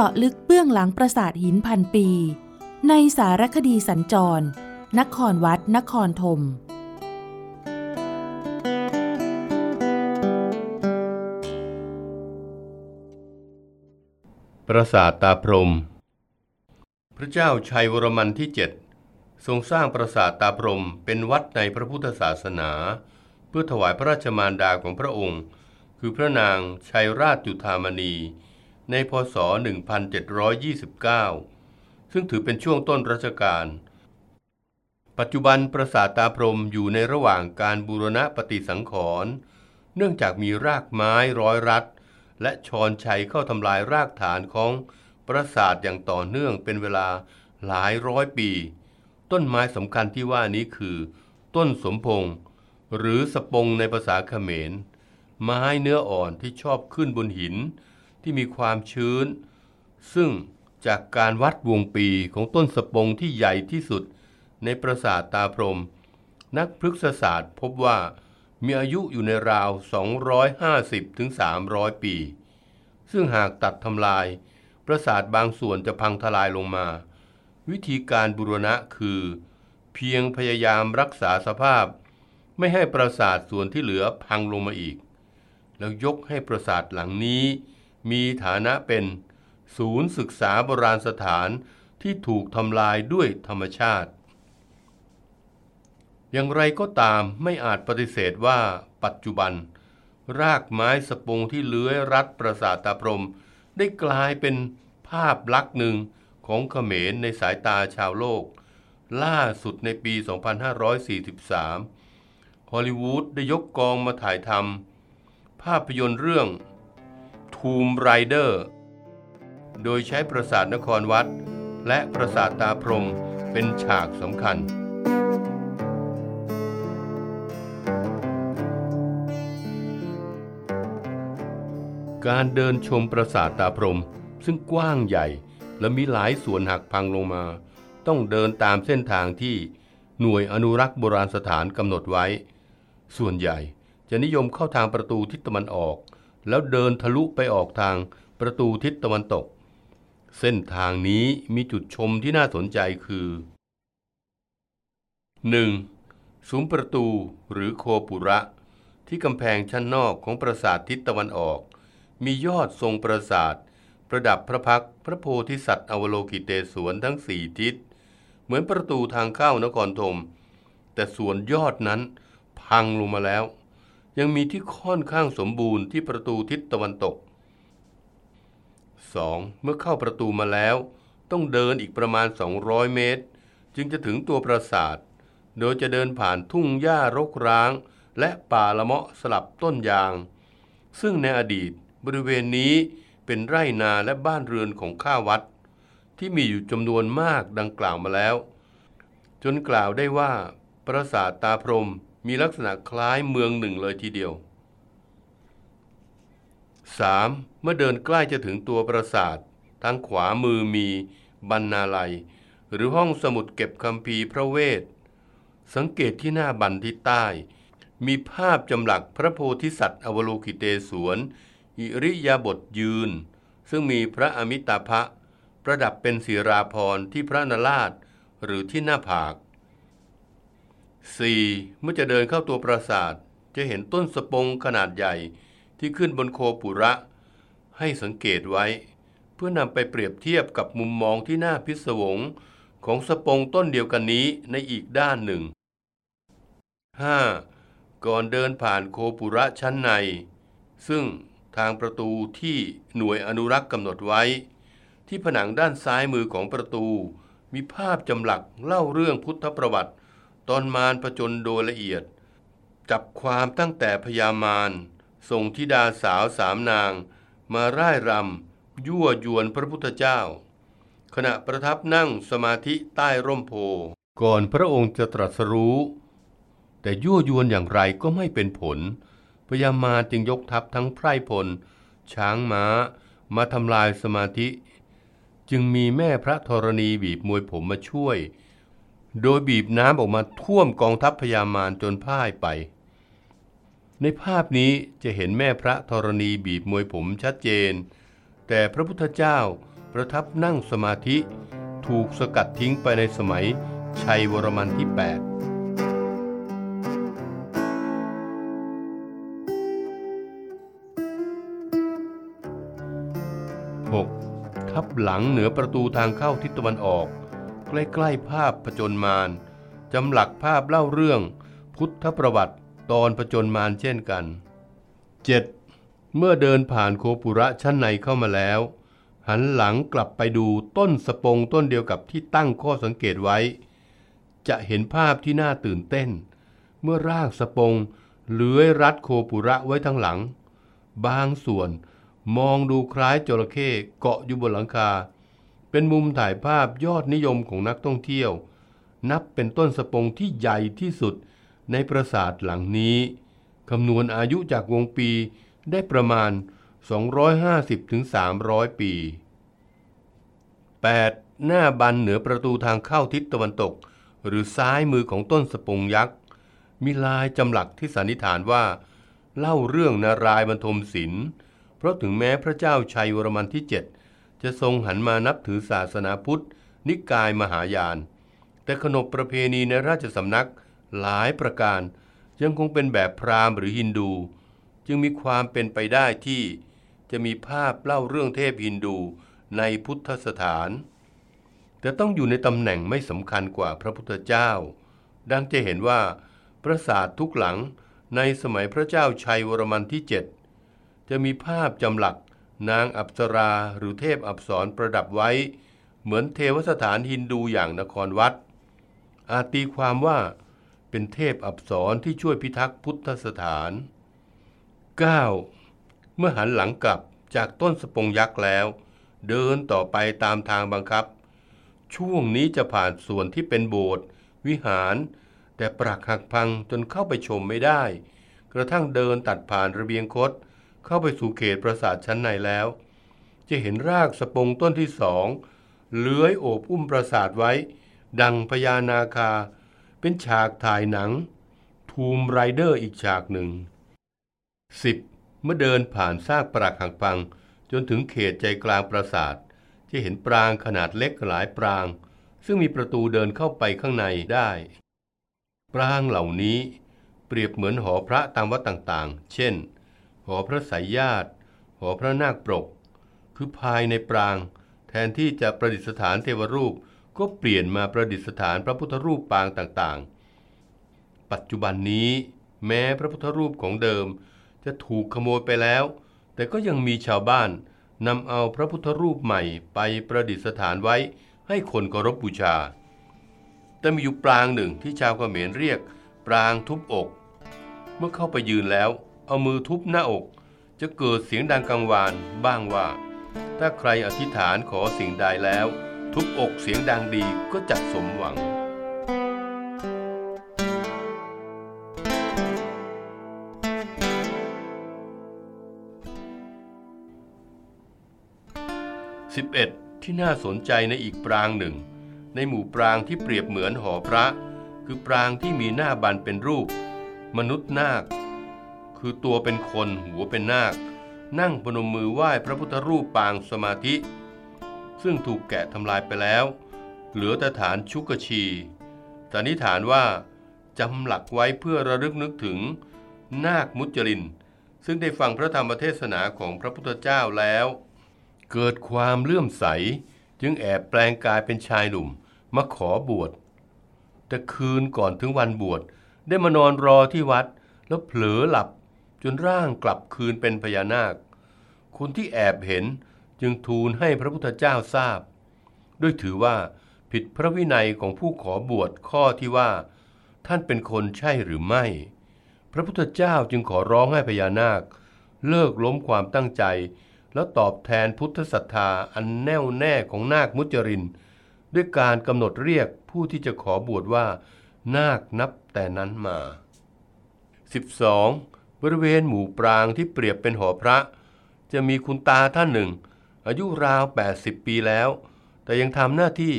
จาะลึกเบื้องหลังปราสาทหินพันปี ในสารคดีสัญจร นครวัด นครธมปราสาทตาพรม พระเจ้าชัยวรมันที่เจ็ดทรงสร้างปราสาทตาพรมเป็นวัดในพระพุทธศาสนา เพื่อถวายพระราชมารดาของพระองค์ คือพระนางชัยราชจุธามณี ในพศ 1729 ซึ่งถือเป็นช่วงต้นรัชกาล ปัจจุบันปราสาทตาพรมอยู่ในระหว่างการบูรณะปฏิสังขรณ์เนื่องจากมีรากไม้ร้อยรัดและชอนชัยเข้าทำลายรากฐานของปราสาทอย่างต่อเนื่องเป็นเวลาหลายร้อยปี ต้นไม้สำคัญที่ว่านี้คือ ต้นสมพงษ์หรือสปงในภาษาเขมร ไม้เนื้ออ่อนที่ชอบขึ้นบนหิน ที่มีความชื้น ซึ่งจากการวัดวงปีของต้นสปงที่ใหญ่ที่สุดในปราสาทตาพรหมนักพฤกษศาสตร์พบว่ามีอายุอยู่ในราว 250ถึง300 ปี ซึ่งหากตัดทำลายปราสาทบางส่วนจะพังทลายลงมา วิธีการบูรณะคือ เพียงพยายามรักษาสภาพ ไม่ให้ปราสาทส่วนที่เหลือพังลงมาอีก แล้วยกให้ปราสาทหลังนี้ มีฐานะเป็น ศูนย์ศึกษาโบราณสถานที่ถูกทำลายด้วยธรรมชาติ อย่างไรก็ตามไม่อาจปฏิเสธว่าปัจจุบัน รากไม้สปงที่เลื้อยรัดปราสาทตาพรม ได้กลายเป็นภาพลักษณ์หนึ่งของเขมรในสายตาชาวโลก ล่าสุดในปี 2543 ฮอลลีวูดได้ยกกองมาถ่ายทำภาพยนตร์เรื่อง Tomb Raider โดยใช้ปราสาทนครวัด และปราสาทตาพรมเป็นฉากสำคัญ การเดินชมปราสาทตาพรมซึ่งกว้างใหญ่และมีหลายส่วนหักพังลงมา ต้องเดินตามเส้นทางที่หน่วยอนุรักษ์โบราณสถานกำหนดไว้ ส่วนใหญ่จะนิยมเข้าทางประตูทิศตะวันออก แล้วเดินทะลุไปออกทางประตูทิศตะวันตก เส้นทางนี้มีจุดชมที่น่าสนใจคือ 1. ซุ้มประตูหรือโคปุระ ที่กำแพงชั้นนอกของปราสาททิศตะวันออก มียอดทรงปราสาท ประดับพระพักตร์พระโพธิสัตว์อวโลกิเตศวนทั้งสี่ทิศ เหมือนประตูทางเข้านครธมแต่ส่วนยอดนั้นพังลงมาแล้ว ยังมีที่ค่อนข้างสมบูรณ์ที่ประตูทิศตะวันตก 2. เมื่อเข้าประตูมาแล้ว ต้องเดินอีกประมาณ 200 เมตร จึงจะถึงตัวปราสาท โดยจะเดินผ่านทุ่งหญ้ารกร้าง และป่าละเมาะสลับต้นยาง ซึ่งในอดีตบริเวณนี้เป็นไร่นาและบ้านเรือนของข้าวัด ที่มีอยู่จำนวนมากดังกล่าวมาแล้ว จนกล่าวได้ว่าปราสาทตาพรม มีลักษณะคล้ายเมืองหนึ่งเลยทีเดียว 3. เมื่อเดินใกล้จะถึงตัวปราสาททางขวามือมีบรรณาลัย หรือห้องสมุดเก็บคัมภีร์พระเวท สังเกตที่หน้าบันทิศใต้ มีภาพจำหลักพระโพธิสัตว์อวโลกิเตศวนอิริยาบถยืน ซึ่งมีพระอมิตาภะประดับเป็นศิราพรที่พระนราชหรือที่หน้าผาก 4. เมื่อจะเดินเข้าตัวปราสาท จะเห็นต้นสปงขนาดใหญ่ที่ขึ้นบนโคปุระ ให้สังเกตไว้ เพื่อนำไปเปรียบเทียบกับมุมมองที่น่าพิศวงของสปงต้นเดียวกันนี้ในอีกด้านหนึ่ง 5. ก่อนเดินผ่านโคปุระชั้นใน ซึ่งทางประตูที่หน่วยอนุรักษ์กำหนดไว้ ที่ผนังด้านซ้ายมือของประตู มีภาพจำหลักเล่าเรื่องพุทธประวัติ ตอนมารผจญโดยละเอียด จับความตั้งแต่พญามารส่งธิดาสาวสามนาง มาร่ายรำยั่วยวนพระพุทธเจ้า ขณะประทับนั่งสมาธิใต้ร่มโพก่อนพระองค์จะตรัสรู้ แต่ยั่วยวนอย่างไรก็ไม่เป็นผลพญามารจึงยกทัพทั้งไพร่พล ช้างม้า มาทำลายสมาธิ จึงมีแม่พระธรณีบีบมวยผมมาช่วย โดยบีบน้ำออกมาท่วมกองทัพพญามารจนพ่ายไป ในภาพนี้จะเห็นแม่พระธรณีบีบมวยผมชัดเจน แต่พระพุทธเจ้าประทับนั่งสมาธิถูกสกัดทิ้งไปในสมัยชัยวรมันที่ 8 6. ทับหลังเหนือประตูทางเข้าทิศตะวันออก ใกล้ๆภาพผจญมารจำหลักภาพเล่าเรื่อง พุทธประวัติตอนผจญมารเช่นกัน 7. เมื่อเดินผ่านโคปุระชั้นในเข้ามาแล้ว หันหลังกลับไปดูต้นสปงต้นเดียวกับที่ตั้งข้อสังเกตไว้ จะเห็นภาพที่น่าตื่นเต้น เมื่อรากสปงเลื้อยรัดโคปุระไว้ทั้งหลัง บางส่วนมองดูคล้ายจระเข้เกาะอยู่บนหลังคา เป็นมุมถ่ายภาพยอดนิยมของนักท่องเที่ยว นับเป็นต้นสปงที่ใหญ่ที่สุดในปราสาทหลังนี้คำนวณอายุจากวงปีได้ประมาณ 250-300 ปี 8. หน้าบันเหนือประตูทางเข้าทิศตะวันตก หรือซ้ายมือของต้นสปงยักษ์มีลายจำหลักที่สันนิษฐานว่า เล่าเรื่องนารายบรรทมศิลป์เพราะถึงแม้พระเจ้าชัยวรมันที่ 7 จะทรงหันมานับถือศาสนาพุทธ นิกายมหายาน แต่ขนบประเพณีในราชสำนักหลายประการ ยังคงเป็นแบบพราหมณ์หรือฮินดู จึงมีความเป็นไปได้ที่จะมีภาพเล่าเรื่องเทพฮินดูในพุทธสถาน แต่ต้องอยู่ในตำแหน่งไม่สำคัญกว่าพระพุทธเจ้า ดังจะเห็นว่าปราสาททุกหลังในสมัยพระเจ้าชัยวรมันที่ 7 จะมีภาพจำหลัก นางอัปสราหรือเทพอัปสรประดับไว้ เหมือนเทวสถานฮินดูอย่างนครวัด อาตีความว่าเป็นเทพอัปสรที่ช่วยพิทักษ์พุทธสถาน 9. เมื่อหันหลังกลับจากต้นสปงยักษ์แล้ว เดินต่อไปตามทางบังคับ ช่วงนี้จะผ่านส่วนที่เป็นโบสถ์วิหาร แต่ปรักหักพังจนเข้าไปชมไม่ได้ กระทั่งเดินตัดผ่านระเบียงคด เข้าไปสู่เขตปราสาทชั้นในแล้ว จะเห็นรากสปงต้นที่สองเลื้อยโอบอุ้มปราสาทไว้ ดังพญานาคา เป็นฉากถ่ายหนัง ทูมไรเดอร์อีกฉากหนึ่ง 10. เมื่อเดินผ่านซากปรักหักพัง จนถึงเขตใจกลางปราสาทจะเห็นปรางขนาดเล็กหลายปราง ซึ่งมีประตูเดินเข้าไปข้างในได้ ปรางเหล่านี้เปรียบเหมือนหอพระตามวัดต่างๆ เช่น หอพระสายญาติ หอพระนาคปรก คือภายในปราง แทนที่จะประดิษฐานเทวรูปก็เปลี่ยนมาประดิษฐานพระพุทธรูปปางต่างๆ ปัจจุบันนี้แม้พระพุทธรูปของเดิม จะถูกขโมยไปแล้ว แต่ก็ยังมีชาวบ้านนำเอาพระพุทธรูปใหม่ไปประดิษฐานไว้ให้คนเคารพบูชา แต่มีอยู่ปรางหนึ่งที่ชาวเขมรเรียก ปรางทุบอก เมื่อเข้าไปยืนแล้ว เอามือทุบหน้าอก จะเกิดเสียงดังกังวานบ้างว่า ถ้าใครอธิษฐานขอสิ่งใดแล้ว ทุบอกเสียงดังดีก็จะสมหวัง 11. ที่น่าสนใจในอีกปรางหนึ่ง ในหมู่ปรางที่เปรียบเหมือนหอพระ คือปรางที่มีหน้าบันเป็นรูป มนุษย์นาค คือตัวเป็นคนหัวเป็นนาค นั่งพนมมือไหว้พระพุทธรูปปางสมาธิ ซึ่งถูกแกะทำลายไปแล้ว เหลือแต่ฐานชุกชีสันนิษฐานว่าจำหลักไว้เพื่อระลึกนึกถึงนาคมุจลิน ซึ่งได้ฟังพระธรรมเทศนาของพระพุทธเจ้าแล้ว เกิดความเลื่อมใส จึงแอบแปลงกายเป็นชายหนุ่มมาขอบวชแต่คืนก่อนถึงวันบวชได้มานอนรอที่วัด แล้วเผลอหลับ จนร่างกลับคืนเป็นพญานาค คนที่แอบเห็นจึงทูลให้พระพุทธเจ้าทราบ ด้วยถือว่าผิดพระวินัยของผู้ขอบวชข้อที่ว่า ท่านเป็นคนใช่หรือไม่ พระพุทธเจ้าจึงขอร้องให้พญานาค เลิกล้มความตั้งใจ แล้วตอบแทนพุทธศรัทธาอันแน่วแน่ของนาคมุจริน ด้วยการกำหนดเรียกผู้ที่จะขอบวชว่า นาคนับแต่นั้นมา 12. บริเวณหมู่ปรางที่เปรียบเป็นหอพระ จะมีคุณตาท่านหนึ่ง อายุราว 80 ปีแล้ว แต่ยังทำหน้าที่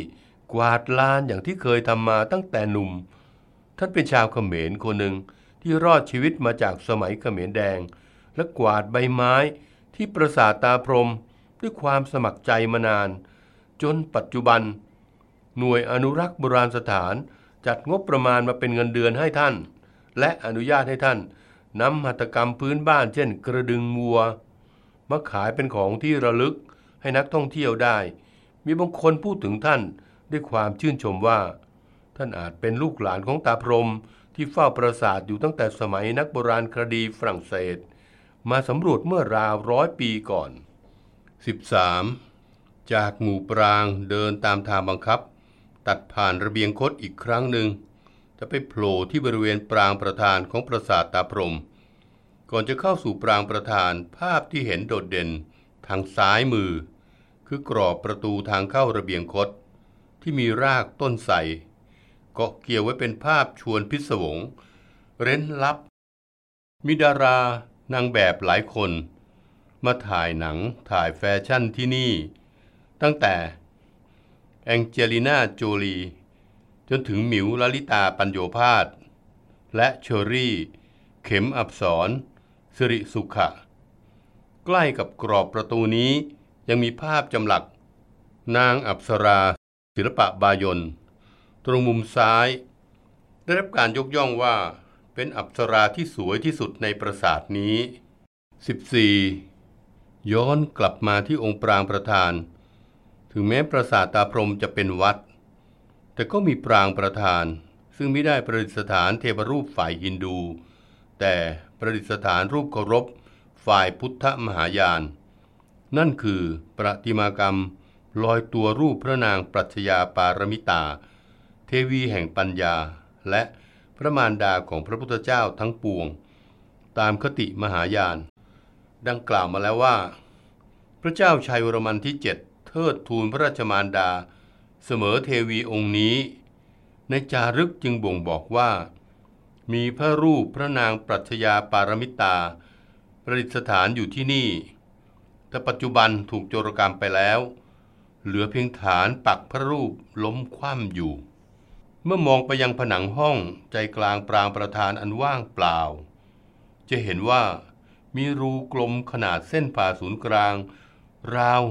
กวาดลานอย่างที่เคยทำมาตั้งแต่หนุ่ม ท่านเป็นชาวเขมรคนหนึ่งที่รอดชีวิตมาจากสมัยเขมรแดง และกวาดใบไม้ที่ประสาทตาพรมด้วยความสมัครใจมานาน จนปัจจุบัน หน่วยอนุรักษ์โบราณสถานจัดงบประมาณมาเป็นเงินเดือนให้ท่าน และอนุญาตให้ท่าน นำหัตถกรรมพื้นบ้านเช่น กระดึงวัวมาขายเป็นของที่ระลึกให้นักท่องเที่ยวได้ มีบางคนพูดถึงท่านด้วยความชื่นชมว่า ท่านอาจเป็นลูกหลานของตาพรมที่เฝ้าปราสาทอยู่ตั้งแต่สมัยนักโบราณคดีฝรั่งเศส มาสำรวจเมื่อราวร้อยปีก่อน 13. จากหมู่ปรางเดินตามทางบังคับ ตัดผ่านระเบียงคดอีกครั้งหนึ่งจะไปโผล่ที่บริเวณปรางประธานของปราสาทตาพรม ก่อนจะเข้าสู่ปรางประธานภาพที่เห็นโดดเด่น ทางซ้ายมือ คือกรอบประตูทางเข้าระเบียงคดที่มีรากต้นไทรเกาะเกี่ยวไว้เป็นภาพชวนพิศวง เร้นลับ มีดารานางแบบหลายคน มาถ่ายหนังถ่ายแฟชั่นที่นี่ ตั้งแต่แองเจลิน่าโจลี จนถึงหมิวลลิตาปัญโยพาสและเชอรี่ เข็มอับสร สิริสุขะ ใกล้กับกรอบประตูนี้ยังมีภาพจำหลัก นางอับสรา ศิลปะบายนตรงมุมซ้าย ได้รับการยกย่องว่าเป็นอับสราที่สวยที่สุดในปราสาทนี้ 14. ย้อนกลับมาที่องค์ปรางประธาน ถึงแม้ปราสาทตาพรมจะเป็นวัด แต่ก็มีปรางประธาน ซึ่งไม่ได้ประดิษฐานเทวรูปฝ่ายฮินดู แต่ ประดิษฐานรูปเคารพ ฝ่ายพุทธมหายาน นั่นคือประติมากรรมลอยตัวรูปพระนางปรัชญาปารมิตา เทวีแห่งปัญญา และพระมารดาของพระพุทธเจ้าทั้งปวง ตามคติมหายาน ดังกล่าวมาแล้วว่า พระเจ้าชัยวรมันที่เจ็ดเทิดทูนพระราชมารดา เสมอเทวีองค์นี้ ในจารึกจึงบ่งบอกว่า มีพระรูปพระนางปรัชญาปารมิตา ประดิษฐานอยู่ที่นี่ แต่ปัจจุบันถูกโจรกรรมไปแล้ว เหลือเพียงฐานปักพระรูปล้มคว่ำอยู่ เมื่อมองไปยังผนังห้องใจกลางปรางประธานอันว่างเปล่า จะเห็นว่ามีรูกลมขนาดเส้นผ่าศูนย์กลาง ราว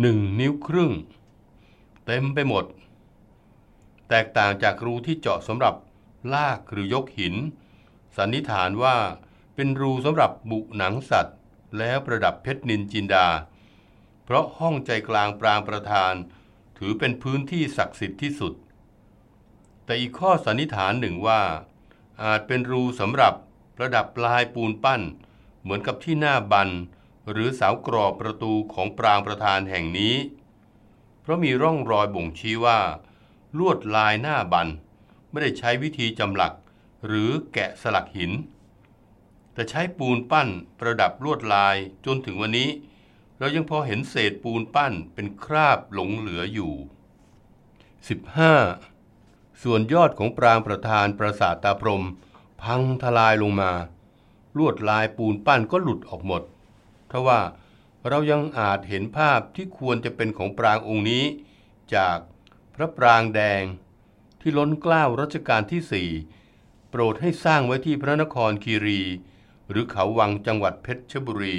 หนึ่งนิ้วครึ่ง เต็มไปหมด แตกต่างจากรูที่เจาะสำหรับ ลากหรือยกหิน สันนิษฐานว่าเป็นรูสำหรับบุหนังสัตว์ แล้วประดับเพชรนินจินดา เพราะห้องใจกลางปรางประธาน ถือเป็นพื้นที่ศักดิ์สิทธิ์ที่สุด แต่อีกข้อสันนิษฐานหนึ่งว่า อาจเป็นรูสำหรับประดับลายปูนปั้น เหมือนกับที่หน้าบัน หรือเสากรอบประตูของปรางประธานแห่งนี้ เพราะมีร่องรอยบ่งชี้ว่า ลวดลายหน้าบัน ไม่ได้ใช้วิธีจำหลัก หรือแกะสลักหิน แต่ใช้ปูนปั้นประดับลวดลายจนถึงวันนี้ เรายังพอเห็นเศษปูนปั้นเป็นคราบหลงเหลืออยู่ 15. ส่วนยอดของปรางประธานปราสาทตาพรม พังทลายลงมา ลวดลายปูนปั้นก็หลุดออกหมดทว่าเรายังอาจเห็นภาพที่ควรจะเป็นของปรางองค์นี้ จากพระปรางแดง ที่ล้นเกล้ารัชกาลที่สี่โปรดให้สร้างไว้ที่พระนครคีรี หรือเขาวังจังหวัดเพชรบุรี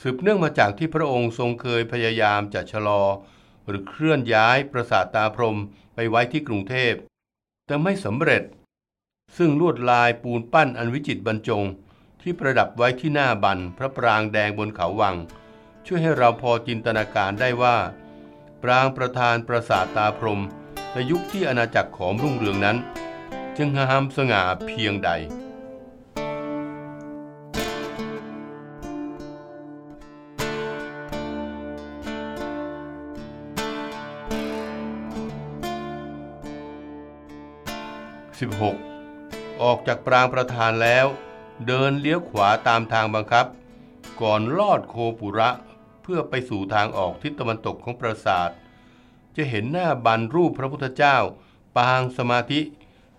สืบเนื่องมาจากที่พระองค์ทรงเคยพยายามจะชะลอ หรือเคลื่อนย้ายปราสาทตาพรมไปไว้ที่กรุงเทพ แต่ไม่สำเร็จ ซึ่งลวดลายปูนปั้นอันวิจิตรบรรจงที่ประดับไว้ที่หน้าบันพระปรางแดงบนเขาวัง ช่วยให้เราพอจินตนาการได้ว่า ปรางประธานปราสาทตาพรม ในยุคที่อาณาจักรของรุ่งเรืองนั้นจึงงามสง่าเพียงใด 16. ออกจากปรางประธานแล้ว เดินเลี้ยวขวาตามทางบังคับ ก่อนลอดโคปุระเพื่อไปสู่ทางออกทิศตะวันตกของปราสาท จะเห็นหน้าบันรูปพระพุทธเจ้า ปางสมาธิ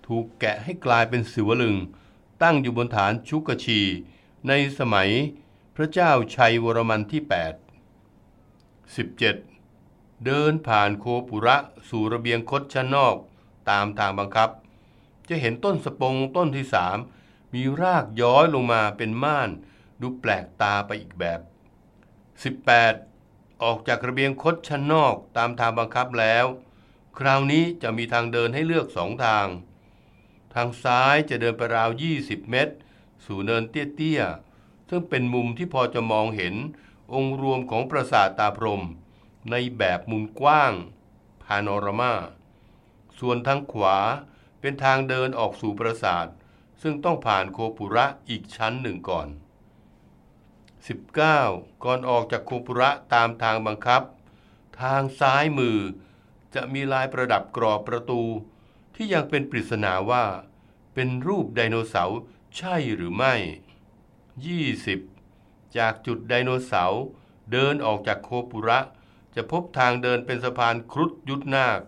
ถูกแกะให้กลายเป็นสิวลึง ตั้งอยู่บนฐานชุกชี ในสมัยพระเจ้าชัยวรมันที่ 8 17 เดินผ่านโคปุระสู่ระเบียงคดชั้นนอกตามทางบังคับ จะเห็นต้นสปงต้นที่สามมีรากย้อยลงมาเป็นม่าน ดูแปลกตาไปอีกแบบ 18. ออกจากระเบียงคดชั้นนอกตามทางบังคับแล้ว คราวนี้จะมีทางเดินให้เลือกสองทาง ทางซ้ายจะเดินไปราว 20 เมตร สู่เนินเตี้ยๆ ซึ่งเป็นมุมที่พอจะมองเห็นองค์รวมของปราสาทตาพรม ในแบบมุมกว้างพาโนรามาส่วนทางขวาเป็นทางเดินออกสู่ปราสาท ซึ่งต้องผ่านโคปุระอีกชั้นหนึ่งก่อน 19. ก่อนออกจากโคปุระตามทางบังคับ ทางซ้ายมือ จะมีลายประดับกรอบประตู ที่ยังเป็นปริศนาว่า เป็นรูปไดโนเสาร์ใช่หรือไม่ 20. จากจุดไดโนเสาร์เดินออกจากโคปุระ จะพบทางเดินเป็นสะพานครุฑยุทธนาค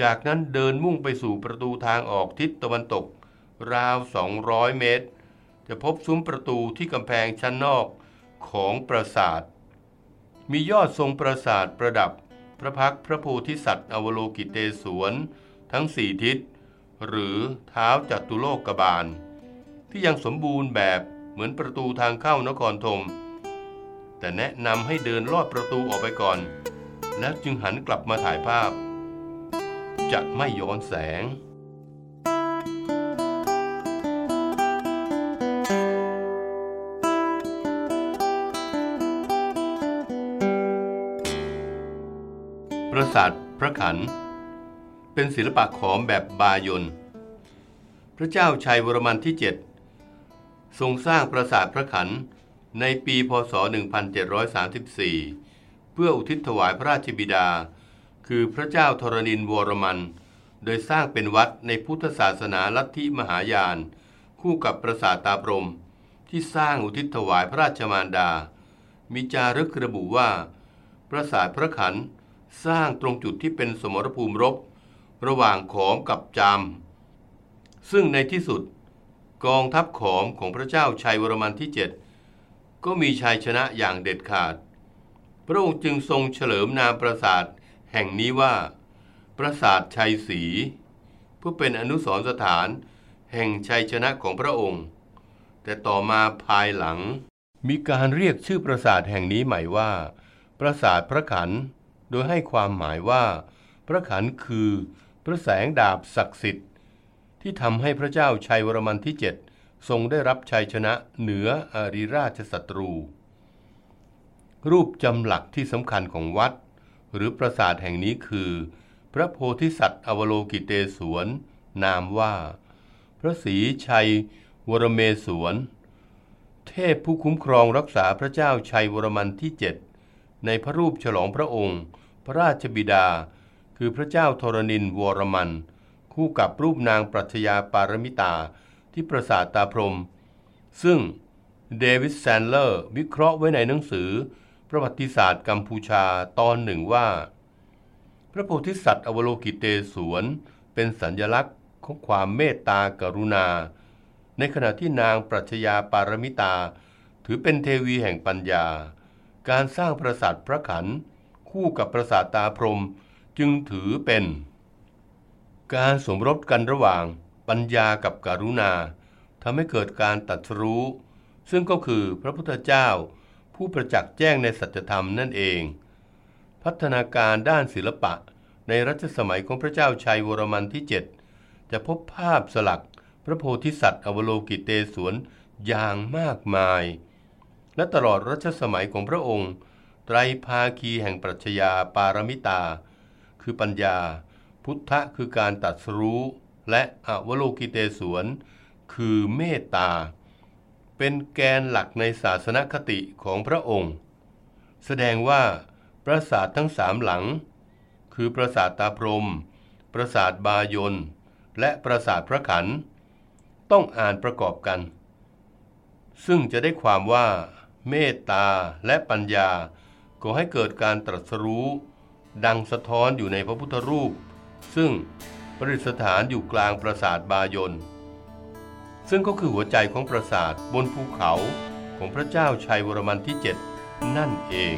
จากนั้นเดินมุ่งไปสู่ประตูทางออกทิศตะวันตก ราว 200 เมตร จะพบซุ้มประตูที่กำแพงชั้นนอกของปราสาท มียอดทรงปราสาทประดับพระพักพระโพธิสัตว์อวโลกิเตศวนทั้งสี่ทิศ หรือเท้าจัตุโลกบาล ที่ยังสมบูรณ์แบบเหมือนประตูทางเข้านครธมแต่แนะนำให้เดินลอดประตูออกไปก่อน แล้วจึงหันกลับมาถ่ายภาพ จะไม่ย้อนแสง ปราสาทพระขัน เป็นศิลปะขอมแบบบายน พระเจ้าชัยวรมันที่ 7 ทรงสร้างปราสาทพระขันในปีพศ 1734 เพื่ออุทิศถวายพระราชบิดา คือพระเจ้าธรณินวรมัน โดยสร้างเป็นวัดในพุทธศาสนาลัทธิมหายาน คู่กับปราสาทตาพรมที่สร้างอุทิศถวายพระราชมารดา มีจารึกระบุว่า ปราสาทพระขัน สร้างตรงจุดที่เป็นสมรภูมิรบ ระหว่างขอมกับจามซึ่งในที่สุดกองทัพขอมของพระเจ้าชัยวรมันที่ 7 ก็มีชัยชนะอย่างเด็ดขาด พระองค์จึงทรงเฉลิมนามปราสาทแห่งนี้ว่า ปราสาทชัยศรีเพื่อเป็นอนุสรณ์สถานแห่งชัยชนะของพระองค์ แต่ต่อมาภายหลัง มีการเรียกชื่อปราสาทแห่งนี้ใหม่ว่า ปราสาทพระขัน โดยให้ความหมายว่า พระขันคือพระแสงดาบศักดิ์สิทธิ์ ที่ทำให้พระเจ้าชัยวรมันที่ 7 ทรงได้รับชัยชนะเหนืออาริราชศัตรู รูปจำหลักที่สำคัญของวัด หรือปราสาทแห่งนี้คือ พระโพธิสัตว์อวโลกิเตศวนนามว่า พระศรีชัยวรเมศวนเทพผู้คุ้มครองรักษาพระเจ้าชัยวรมันที่7 ในพระรูปฉลองพระองค์ พระราชบิดา คือพระเจ้าธรณินวรมัน คู่กับรูปนางปรัชญาปารมิตาที่ปราสาทตาพรม ซึ่งเดวิดแซนเลอร์วิเคราะห์ไว้ในหนังสือ ประวัติศาสตร์กัมพูชาตอนหนึ่งว่า พระโพธิสัตว์อวโลกิเตศวนเป็นสัญลักษณ์ของความเมตตากรุณา ในขณะที่นางปรัชญาปารมิตา ถือเป็นเทวีแห่งปัญญา การสร้างปราสาทพระขันคู่กับปราสาทตาพรหมจึงถือเป็น การสมรบกันระหว่างปัญญากับกรุณาทำให้เกิดการตัดสรู้ ซึ่งก็คือพระพุทธเจ้า ผู้ประจักษ์แจ้งในสัจธรรมนั่นเอง พัฒนาการด้านศิลปะในรัชสมัยของพระเจ้าชัยวรมันที่ 7 จะพบภาพสลักพระโพธิสัตว์อวโลกิเตศวนอย่างมากมาย และตลอดรัชสมัยของพระองค์ ไตรภาคีแห่งปรัชญาปารมิตา คือปัญญา พุทธะคือการตัดสรู้ และอวโลกิเตศวน คือเมตตา เป็นแกนหลักในศาสนคติของพระองค์ แสดงว่า ปราสาททั้งสามหลัง คือปราสาทตาพรหมปราสาทบายนและปราสาทพระขัน ต้องอ่านประกอบกัน ซึ่งจะได้ความว่า เมตตาและปัญญาก่อให้เกิดการตรัสรู้ ดังสะท้อนอยู่ในพระพุทธรูป ซึ่งประดิษฐานอยู่กลางปราสาทบายนซึ่งก็คือหัวใจของปราสาทบนภูเขาของพระเจ้าชัยวรมันที่ 7 นั่นเอง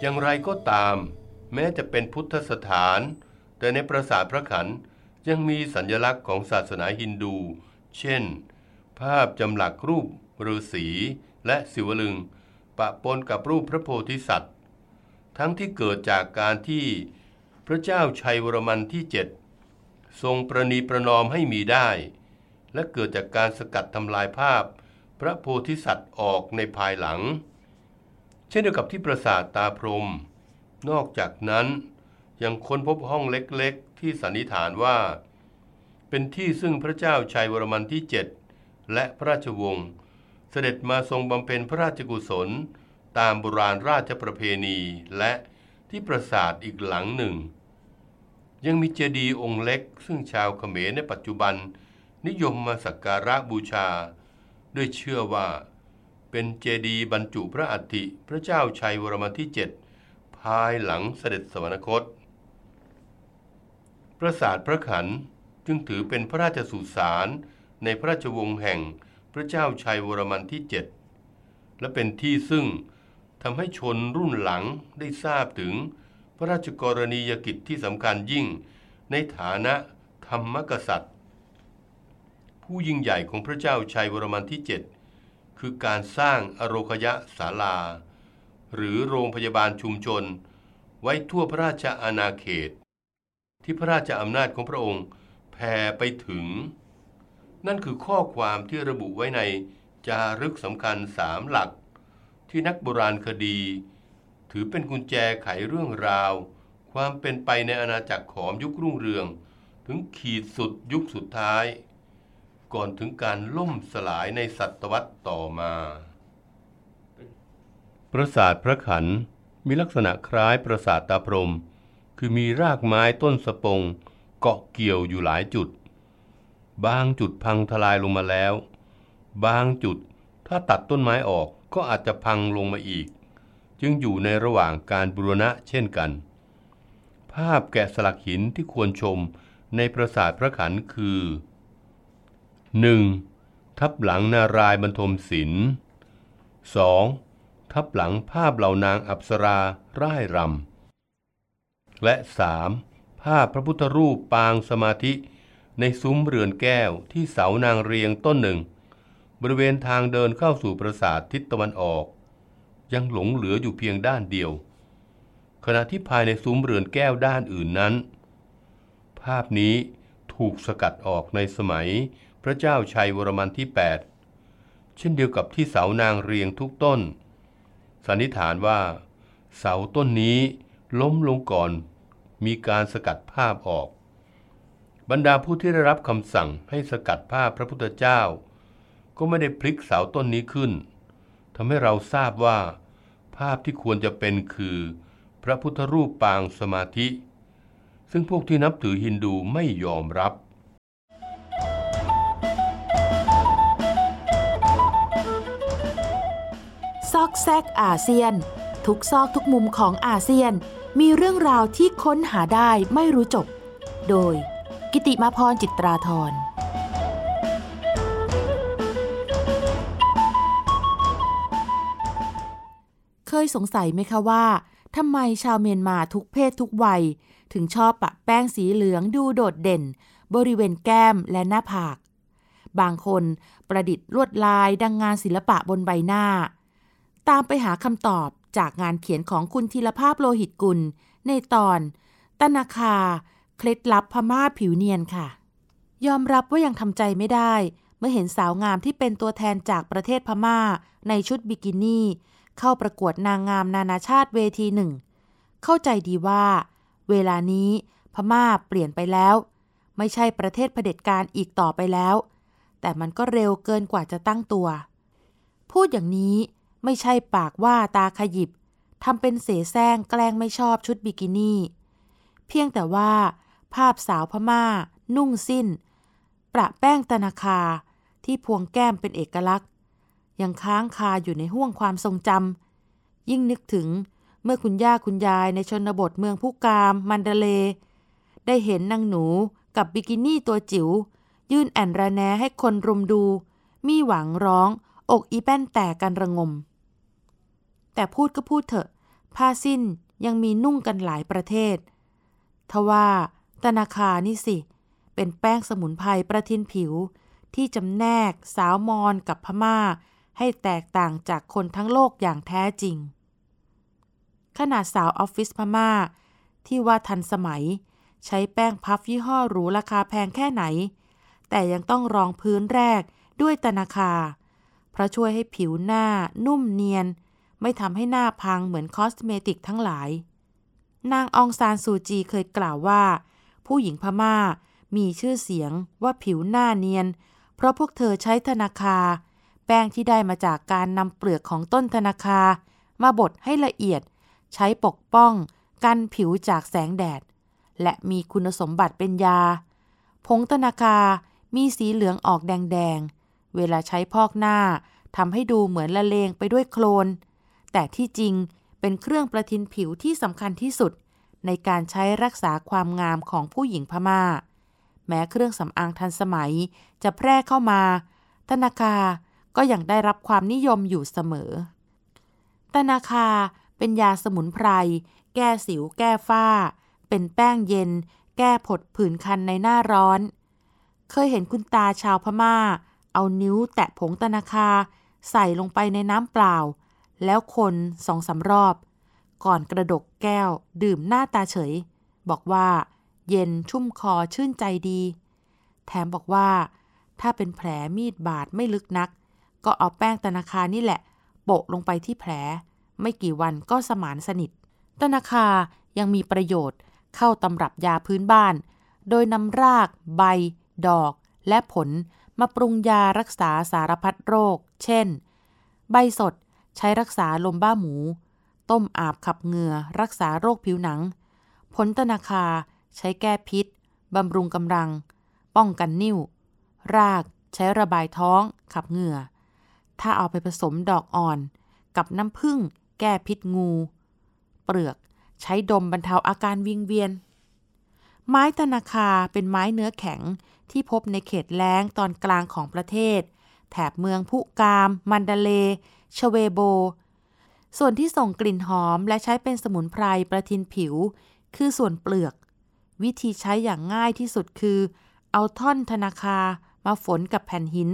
อย่างไรก็ตาม แม้จะเป็นพุทธสถาน แต่ในปราสาทพระขันยังมีสัญลักษณ์ของศาสนาฮินดู เช่น ภาพจำหลักรูปฤาษีและศิวลึง ปะปนกับรูปพระโพธิสัตว์ ทั้งที่เกิดจากการที่พระเจ้าชัยวรมันที่เจ็ดทรงประนีประนอมให้มีได้ และเกิดจากการสกัดทำลายภาพ พระโพธิสัตว์ออกในภายหลัง เช่นเดียวกับที่ปราสาทตาพรม นอกจากนั้น ยังค้นพบห้องเล็กๆ ที่สันนิษฐานว่า เป็นที่ซึ่งพระเจ้าชัยวรมันที่ 7 และพระราชวงศ์เสด็จมาทรงบำเพ็ญพระราชกุศล ตามโบราณราชประเพณีและที่ปราสาทอีกหลังหนึ่ง ยังมีเจดีย์องค์เล็ก ซึ่งชาวเขมรในปัจจุบัน นิยมมาสักการะบูชา ด้วยเชื่อว่า เป็นเจดีย์บรรจุพระอัฐิพระเจ้าชัยวรมันที่ 7 ภายหลังเสด็จสวรรคต ปราสาทพระขันจึงถือเป็นพระราชสุสานในพระราชวงศ์แห่งพระเจ้าชัยวรมันที่ 7 และเป็นที่ซึ่งทำให้ชนรุ่นหลังได้ทราบถึงพระราชกรณียกิจที่สำคัญยิ่งในฐานะธรรมกษัตริย์ ผู้ยิ่งใหญ่ของพระเจ้าชัยวรมันที่ 7 คือการสร้างอโรคยะศาลา หรือโรงพยาบาลชุมชน ไว้ทั่วพระราชอาณาเขต ที่พระราชอำนาจของพระองค์แผ่ไปถึง นั่นคือข้อความที่ระบุไว้ในจารึกสำคัญสามหลัก ที่นักโบราณคดี ถือเป็นกุญแจไขเรื่องราว ความเป็นไปในอาณาจักรขอมยุครุ่งเรือง ถึงขีดสุดยุคสุดท้าย ก่อนถึงการล่มสลายในศตวรรษต่อมา ปราสาทพระขันมีลักษณะคล้ายปราสาทตาพรหม คือมีรากไม้ต้นสปงเกาะเกี่ยวอยู่หลายจุด บางจุดพังทลายลงมาแล้ว บางจุดถ้าตัดต้นไม้ออกก็อาจจะพังลงมาอีก จึงอยู่ในระหว่างการบูรณะเช่นกัน ภาพแกะสลักหินที่ควรชมในปราสาทพระขันคือ 1. ทับหลังนารายบรรทมศิลป์ 2. ทับหลังภาพเหล่านางอัปสราร่ายรำ และ 3. ภาพพระพุทธรูปปางสมาธิ ในซุ้มเรือนแก้วที่เสานางเรียงต้นหนึ่ง บริเวณทางเดินเข้าสู่ปราสาททิศตะวันออก ยังหลงเหลืออยู่เพียงด้านเดียว ขณะที่ภายในซุ้มเรือนแก้วด้านอื่นนั้น ภาพนี้ถูกสกัดออกในสมัยพระเจ้าชัยวรมันที่ 8 เช่นเดียวกับที่เสานางเรียงทุกต้นสันนิษฐานว่า เสาต้นนี้ ล้มลงก่อน มีการสกัดภาพออก บรรดาผู้ที่ได้รับคำสั่งให้สกัดภาพพระพุทธเจ้า ก็ไม่ได้พลิกเสาต้นนี้ขึ้นทำให้เราทราบว่า ภาพที่ควรจะเป็นคือ พระพุทธรูปปางสมาธิ ซึ่งพวกที่นับถือฮินดูไม่ยอมรับซอกแซกอาเซียน ทุกซอกทุกมุมของอาเซียน มีเรื่องราวที่ค้นหาได้ไม่รู้จบ โดย กิติมาพรจิตราธรเคยสงสัยไหมคะว่าทำไมชาวเมียนมาทุกเพศทุกวัย ถึงชอบปะแป้งสีเหลืองดูโดดเด่น บริเวณแก้มและหน้าผาก บางคนประดิษฐ์ลวดลายดังงานศิลปะบนใบหน้า ตามไปหาคำตอบ จากงานเขียนของคุณธีรภาพโลหิตกุล ในตอน ตนาคา เคล็ดลับพม่าผิวเนียนค่ะ ยอมรับว่ายังทำใจไม่ได้ เมื่อเห็นสาวงามที่เป็นตัวแทนจากประเทศพม่า ในชุดบิกินี่ เข้าประกวดนางงามนานาชาติเวทีหนึ่ง เข้าใจดีว่า เวลานี้พม่าเปลี่ยนไปแล้ว ไม่ใช่ประเทศเผด็จการอีกต่อไปแล้ว แต่มันก็เร็วเกินกว่าจะตั้งตัว พูดอย่างนี้ ไม่ใช่ปากว่าตาขยิบทำเป็นเสแสร้งแกล้งไม่ชอบชุดบิกินี่ เพียงแต่ว่า ภาพสาวพมา่า นุ่งสิ้น ประแป้งตนาคาที่พวงแก้มเป็นเอกลักษณ์ ยังค้างคาอยู่ในห้วงความทรงจำยิ่งนึกถึงเมื่อคุณย่าคุณยายในชนบทเมืองผู้กามมันเดเล ได้เห็นนางหนูกับบิกินี่ตัวจิ๋วยื่นแอนระแนให้คนรุมดู มีหวังร้อง อกอีแป้นแตกกันระงม แต่พูดก็พูดเถอะ ผ้าสิ้นยังมีนุ่งกันหลายประเทศ ทว่าตนาคานี่สิ เป็นแป้งสมุนไพรประทินผิว ที่จำแนกสาวมอนกับพม่า ให้แตกต่างจากคนทั้งโลกอย่างแท้จริง ขนาดสาวออฟฟิศพม่า ที่ว่าทันสมัย ใช้แป้งพัฟยี่ห้อหรูราคาแพงแค่ไหน แต่ยังต้องรองพื้นแรกด้วยตนาคา เพราะช่วยให้ผิวหน้านุ่มเนียน ไม่ทำให้หน้าพังเหมือนคอสเมติกทั้งหลาย นางองซานซูจีเคยกล่าวว่า ผู้หญิงพม่ามีชื่อเสียงว่าผิวหน้าเนียน เพราะพวกเธอใช้ธนาคา แป้งที่ได้มาจากการนำเปลือกของต้นธนาคา มาบดให้ละเอียด ใช้ปกป้อง กันผิวจากแสงแดด และมีคุณสมบัติเป็นยา ผงธนาคา มีสีเหลืองออกแดงๆ เวลาใช้พอกหน้าทำให้ดูเหมือนละเลงไปด้วยโคลน แต่ที่จริงเป็นเครื่องประทินผิวที่สำคัญที่สุด ในการใช้รักษาความงามของผู้หญิงพมา่า แม้เครื่องสำอางทันสมัยจะแพร่เข้ามาธนาคาก็ยังได้รับความนิยมอยู่เสมอ ตนาคาเป็นยาสมุนไพร แก้สิวแก้ฝ้า เป็นแป้งเย็น แก้ผดผื่นคันในหน้าร้อน เคยเห็นคุณตาชาวพมา่า เอานิ้วแตะผงตนาคา ใส่ลงไปในน้ำเปล่า แล้วคนสองสารอบ ก่อนกระดกแก้ว ดื่มหน้าตาเฉย บอกว่า เย็นชุ่มคอชื่นใจดี แถมบอกว่า ถ้าเป็นแผลมีดบาดไม่ลึกนัก ก็เอาแป้งตนาคานี่แหละ โปะลงไปที่แผล ไม่กี่วันก็สมานสนิท ตนาคายังมีประโยชน์เข้าตำรับยาพื้นบ้าน โดยนำราก ใบ ดอก และผลมาปรุงยารักษาสารพัดโรค เช่น ใบสด ใช้รักษาลมบ้าหมู ต้มอาบขับเหงื่อ รักษาโรคผิวหนัง ผลตนาคา ใช้แก้พิษ บำรุงกำลัง ป้องกันนิ่ว รากใช้ระบายท้อง ขับเหงื่อ ถ้าเอาไปผสมดอกอ่อน กับน้ำผึ้งแก้พิษงู เปลือกใช้ดมบรรเทาอาการวิงเวียน ไม้ตนาคาเป็นไม้เนื้อแข็งที่พบในเขตแล้งตอนกลางของประเทศ แถบเมืองพุกาม มันดาเล ชเวโบ ส่วนที่ส่งกลิ่นหอมและใช้เป็นสมุนไพรประทินผิว คือส่วนเปลือก วิธีใช้อย่างง่ายที่สุดคือ เอาท่อนธนาคามาฝนกับแผ่นหิน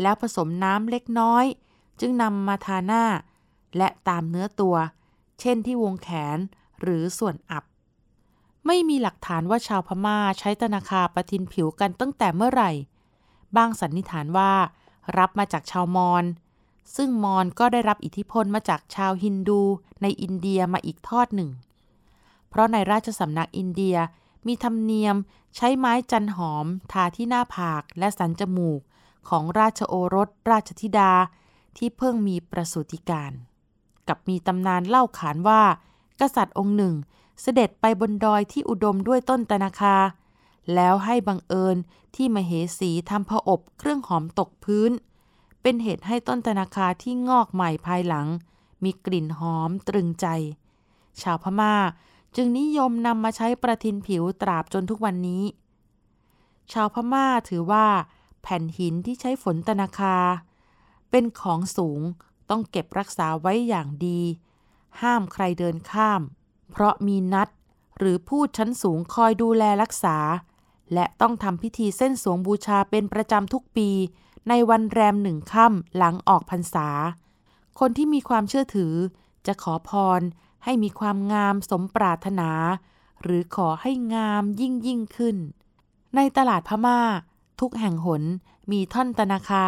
แล้วผสมน้ำเล็กน้อย จึงนำมาทาหน้า และตามเนื้อตัว เช่นที่วงแขนหรือส่วนอับ ไม่มีหลักฐานว่าชาวพม่าใช้ตนาคาประทินผิวกันตั้งแต่เมื่อไหร่ บางสันนิษฐานว่า รับมาจากชาวมอญ ซึ่งมอญก็ได้รับอิทธิพลมาจากชาวฮินดูในอินเดียมาอีกทอดหนึ่ง เพราะในราชสำนักอินเดียมีธรรมเนียมใช้ไม้จันหอม ทาที่หน้าผากและสันจมูกของราชโอรส ราชธิดาที่เพิ่งมีประสูติการ กับมีตำนานเล่าขานว่า กษัตริย์องค์หนึ่ง เสด็จไปบนดอยที่อุดมด้วยต้นตนาคา แล้วให้บังเอิญที่มเหสีทำผอบเครื่องหอมตกพื้น เป็นเหตุให้ต้นตนาคาที่งอกใหม่ภายหลัง มีกลิ่นหอมตรึงใจ ชาวพม่าจึงนิยมนำมาใช้ประทินผิวตราบจนทุกวันนี้ ชาวพม่าถือว่า แผ่นหินที่ใช้ฝนตนาคา เป็นของสูงต้องเก็บรักษาไว้อย่างดี ห้ามใครเดินข้าม เพราะมีนัดหรือพูดชั้นสูงคอยดูแลรักษา และต้องทำพิธีเส้นสวงบูชาเป็นประจำทุกปี ในวันแรมหนึ่งค่ำหลังออกพรรษา คนที่มีความเชื่อถือ จะขอพรให้มีความงามสมปรารถนา หรือขอให้งามยิ่งยิ่งขึ้น ในตลาดพม่า ทุกแห่งหนมีท่อนตนาคา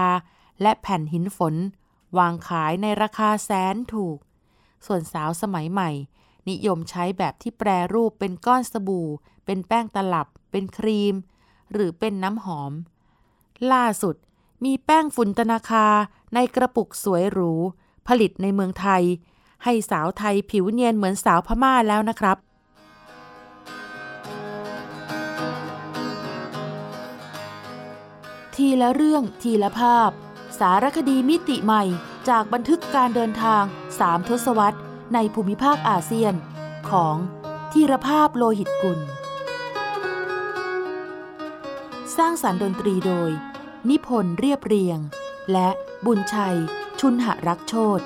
และแผ่นหินฝน วางขายในราคาแสนถูก ส่วนสาวสมัยใหม่ นิยมใช้แบบที่แปรรูปเป็นก้อนสบู่ เป็นแป้งตลับ เป็นครีม หรือเป็นน้ำหอม ล่าสุด มีแป้งฝุ่นตนาคาในกระปุกสวยหรู ผลิตในเมืองไทย ให้สาวไทยผิวเนียนเหมือนสาวพม่าแล้วนะครับ ทีละเรื่องทีละภาพ สารคดีมิติใหม่จากบันทึกการเดินทางสามทศวรรษในภูมิภาคอาเซียน ของทีรภาพโลหิตกุล สร้างสารรค์ดนตรีโดย นิพนธ์เรียบเรียง และบุญชัย ชุนหรักโชต